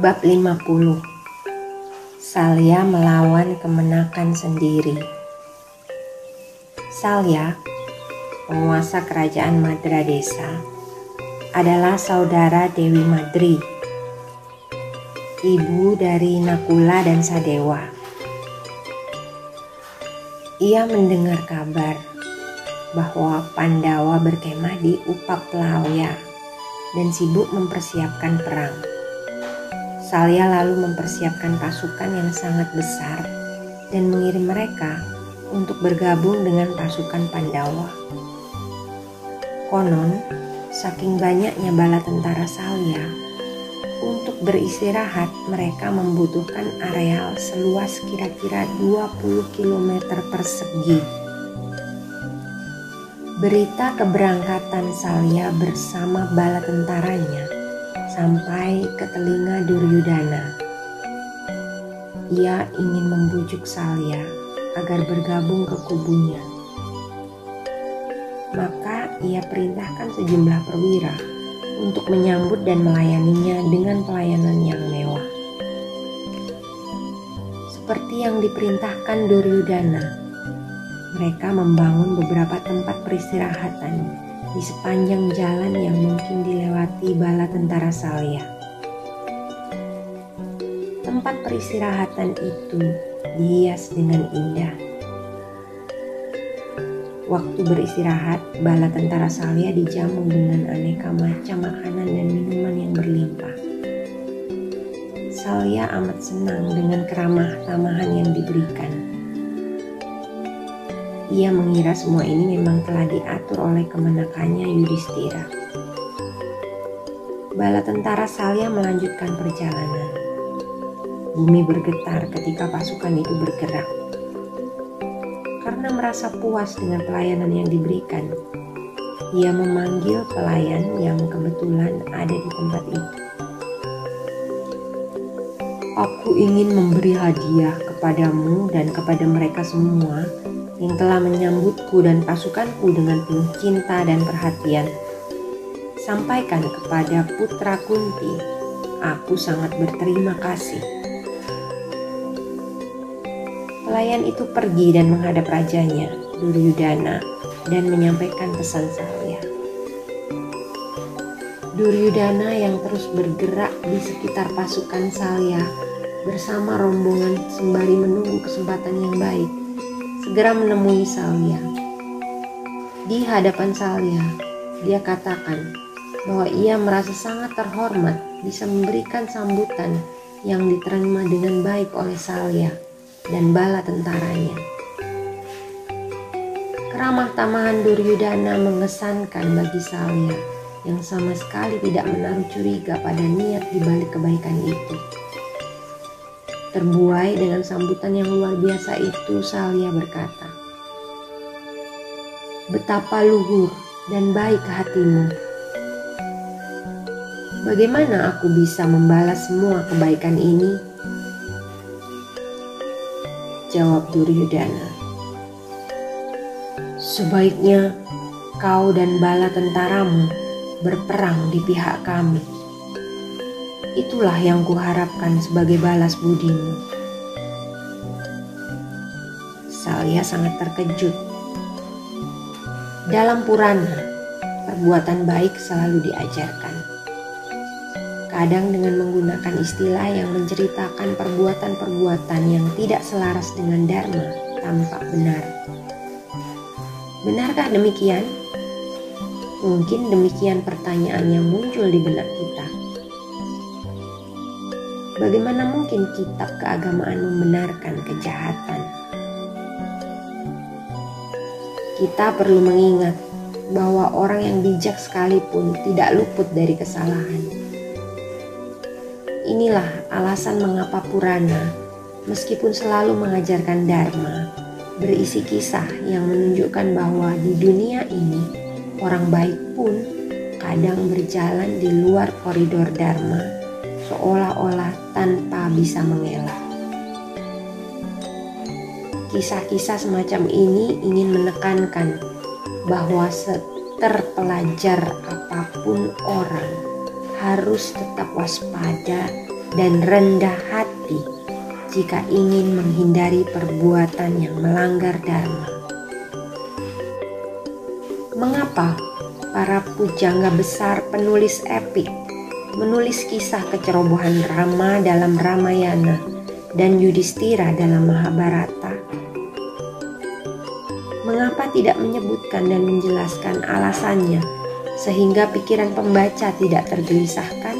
Bab 50 Salya melawan kemenakan sendiri Salya, penguasa kerajaan Madra Desa, adalah saudara Dewi Madri, ibu dari Nakula dan Sadewa. Ia mendengar kabar bahwa Pandawa berkemah di Upak Pelauya dan sibuk mempersiapkan perang. Salya lalu mempersiapkan pasukan yang sangat besar dan mengirim mereka untuk bergabung dengan pasukan Pandawa. Konon, saking banyaknya bala tentara Salya, untuk beristirahat mereka membutuhkan areal seluas kira-kira 20 km persegi. Berita keberangkatan Salya bersama bala tentaranya sampai ke telinga Duryudana. Ia ingin membujuk Salya agar bergabung ke kubunya. Maka ia perintahkan sejumlah perwira untuk menyambut dan melayaninya dengan pelayanan yang mewah. Seperti yang diperintahkan Duryudana, mereka membangun beberapa tempat peristirahatan di sepanjang jalan yang mungkin dilewati bala tentara Salya. Tempat peristirahatan itu dihias dengan indah. Waktu beristirahat, bala tentara Salya dijamu dengan aneka macam makanan dan minuman yang berlimpah. Salya amat senang dengan keramah tamahan yang diberikan. Ia mengira semua ini memang telah diatur oleh kemenakannya Yudhistira. Bala tentara Salya melanjutkan perjalanan. Bumi bergetar ketika pasukan itu bergerak. Karena merasa puas dengan pelayanan yang diberikan, ia memanggil pelayan yang kebetulan ada di tempat itu. Aku ingin memberi hadiah kepadamu dan kepada mereka semua yang telah menyambutku dan pasukanku dengan penuh cinta dan perhatian. Sampaikan kepada putra Kunti, aku sangat berterima kasih. Pelayan itu pergi dan menghadap rajanya, Duryudana, dan menyampaikan pesan Salya. Duryudana yang terus bergerak di sekitar pasukan Salya bersama rombongan sembari menunggu kesempatan yang baik segera menemui Salya. Di hadapan Salya, dia katakan bahwa ia merasa sangat terhormat bisa memberikan sambutan yang diterima dengan baik oleh Salya dan bala tentaranya. Keramah tamahan Duryudana mengesankan bagi Salya yang sama sekali tidak menaruh curiga pada niat di balik kebaikan itu. Terbuai dengan sambutan yang luar biasa itu, Salya berkata, Betapa luhur dan baik hatimu. Bagaimana aku bisa membalas semua kebaikan ini? Jawab Duryudana. Sebaiknya kau dan bala tentaramu berperang di pihak kami Itulah yang kuharapkan sebagai balas budimu. Salya sangat terkejut. Dalam Purana, perbuatan baik selalu diajarkan. Kadang dengan menggunakan istilah yang menceritakan perbuatan-perbuatan yang tidak selaras dengan Dharma tampak benar. Benarkah demikian? Mungkin demikian pertanyaan yang muncul di benak kita. Bagaimana mungkin kitab keagamaan membenarkan kejahatan? Kita perlu mengingat bahwa orang yang bijak sekalipun tidak luput dari kesalahan. Inilah alasan mengapa Purana, meskipun selalu mengajarkan Dharma, berisi kisah yang menunjukkan bahwa di dunia ini orang baik pun kadang berjalan di luar koridor Dharma seolah-olah tanpa bisa mengelak. Kisah-kisah semacam ini ingin menekankan bahwa seterpelajar apa pun orang harus tetap waspada dan rendah hati jika ingin menghindari perbuatan yang melanggar dharma. Mengapa para pujangga besar penulis epik menulis kisah kecerobohan Rama dalam Ramayana dan Yudhistira dalam Mahabharata? Mengapa tidak menyebutkan dan menjelaskan alasannya sehingga pikiran pembaca tidak tergelisahkan?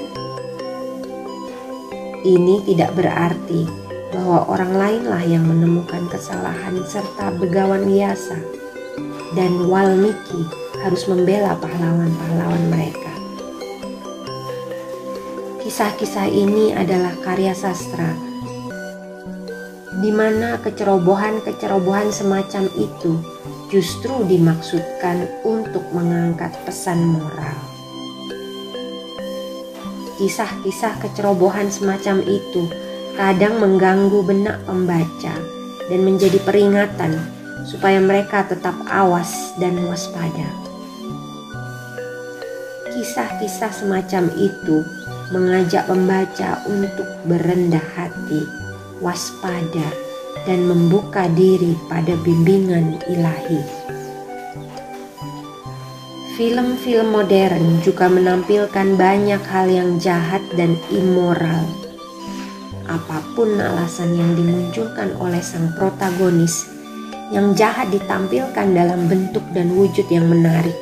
Ini tidak berarti bahwa orang lainlah yang menemukan kesalahan serta begawan biasa dan Walmiki harus membela pahlawan-pahlawan mereka. Kisah-kisah ini adalah karya sastra di mana kecerobohan-kecerobohan semacam itu justru dimaksudkan untuk mengangkat pesan moral. Kisah-kisah kecerobohan semacam itu kadang mengganggu benak pembaca dan menjadi peringatan supaya mereka tetap awas dan waspada. Kisah-kisah semacam itu mengajak pembaca untuk berendah hati, waspada, dan membuka diri pada bimbingan ilahi. Film-film modern juga menampilkan banyak hal yang jahat dan immoral apa pun alasan yang dimunculkan oleh sang protagonis yang jahat ditampilkan dalam bentuk dan wujud yang menarik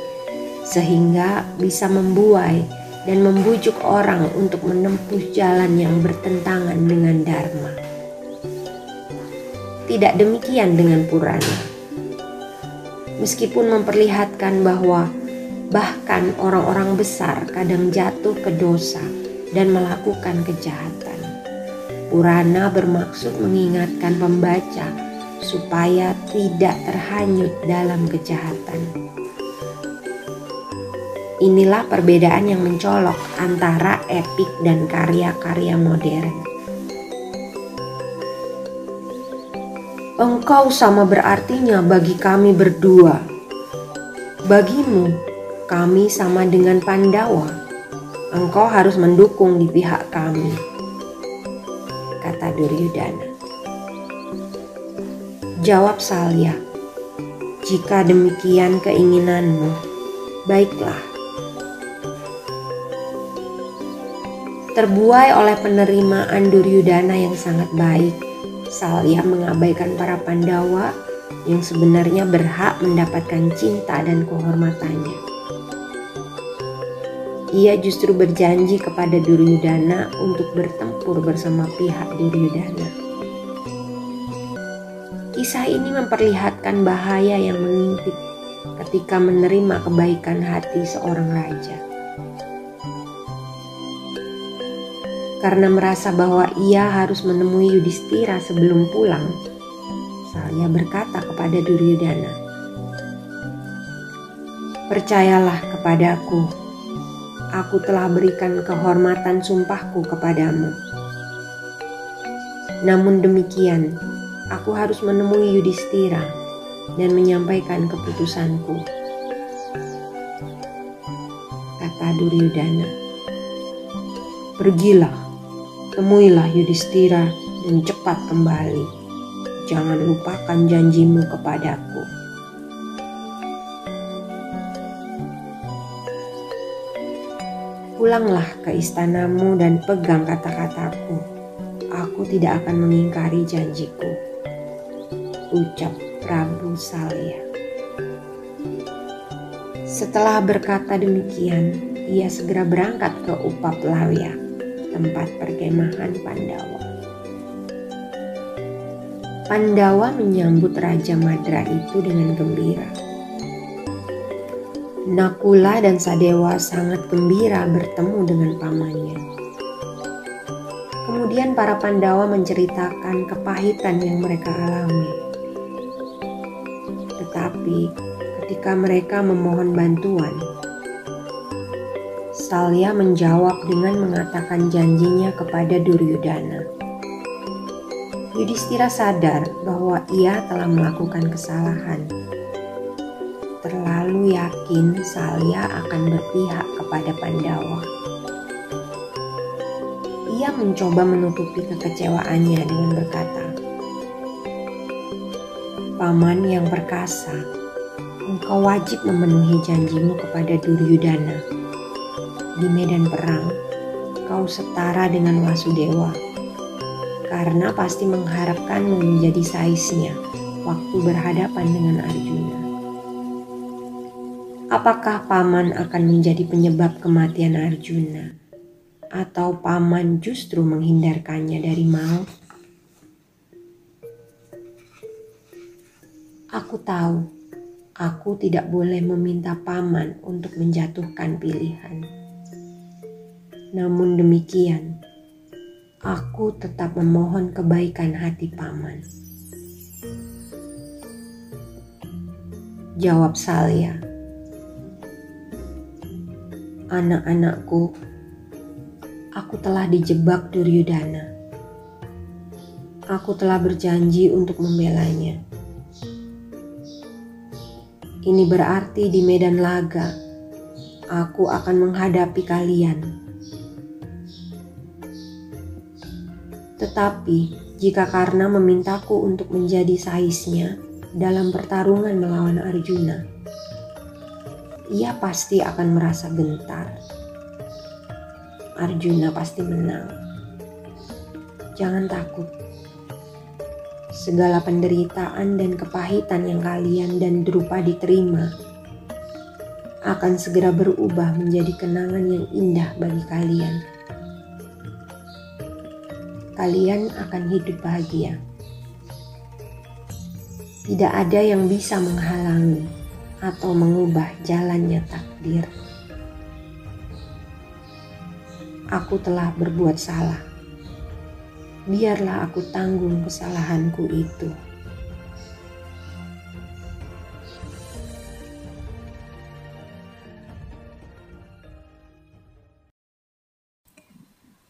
sehingga bisa membuai dan membujuk orang untuk menempuh jalan yang bertentangan dengan dharma. Tidak demikian dengan Purana. Meskipun memperlihatkan bahwa bahkan orang-orang besar kadang jatuh ke dosa dan melakukan kejahatan Purana bermaksud mengingatkan pembaca supaya tidak terhanyut dalam kejahatan. Inilah perbedaan yang mencolok antara epik dan karya-karya modern. Engkau sama berartinya bagi kami berdua. Bagimu, kami sama dengan Pandawa. Engkau harus mendukung di pihak kami kata Duryudana. Jawab Salya, jika demikian keinginanmu, baiklah. Terbuai oleh penerimaan Duryudana yang sangat baik, Salya mengabaikan para Pandawa yang sebenarnya berhak mendapatkan cinta dan kehormatannya ia justru berjanji kepada Duryudana untuk bertempur bersama pihak Duryudana. Kisah ini memperlihatkan bahaya yang mengintip ketika menerima kebaikan hati seorang raja. Karena merasa bahwa ia harus menemui Yudhistira sebelum pulang, Salya berkata kepada Duryudana, "Percayalah kepadaku, aku telah berikan kehormatan sumpahku kepadamu. Namun demikian, aku harus menemui Yudhistira dan menyampaikan keputusanku. Kata Duryudana, Pergilah, temuilah Yudhistira dan cepat kembali. Jangan lupakan janjimu kepadaku. Pulanglah ke istanamu dan pegang kata-kataku. Aku tidak akan mengingkari janjiku. Ucap Prabu Salya. Setelah berkata demikian, ia segera berangkat ke Upaplavya, tempat perkemahan Pandawa. Pandawa menyambut Raja Madra itu dengan gembira. Nakula dan Sadewa sangat gembira bertemu dengan pamannya. Kemudian para Pandawa menceritakan kepahitan yang mereka alami. Tetapi ketika mereka memohon bantuan, Salya menjawab dengan mengatakan janjinya kepada Duryudana. Yudhistira sadar bahwa ia telah melakukan kesalahan. Terlalu yakin Salya akan berpihak kepada Pandawa. Ia mencoba menutupi kekecewaannya dengan berkata, Paman yang perkasa, engkau wajib memenuhi janjimu kepada Duryudana. Di medan perang, kau setara dengan Wasudewa karena pasti mengharapkan menjadi saiznya waktu berhadapan dengan Arjuna. Apakah paman akan menjadi penyebab kematian Arjuna? Atau paman justru menghindarkannya dari maut? Aku tahu, aku tidak boleh meminta paman untuk menjatuhkan pilihan. Namun demikian, aku tetap memohon kebaikan hati paman. Jawab Salya. Anak-anakku, aku telah dijebak Duryudana. Aku telah berjanji untuk membelanya. Ini berarti di medan laga, aku akan menghadapi kalian Tetapi jika karena memintaku untuk menjadi saisnya dalam pertarungan melawan Arjuna, ia pasti akan merasa gentar. Arjuna pasti menang. Jangan takut. Segala penderitaan dan kepahitan yang kalian dan Drupa diterima akan segera berubah menjadi kenangan yang indah bagi kalian kalian akan hidup bahagia. Tidak ada yang bisa menghalangi atau mengubah jalannya takdir. Aku telah berbuat salah. Biarlah aku tanggung kesalahanku itu.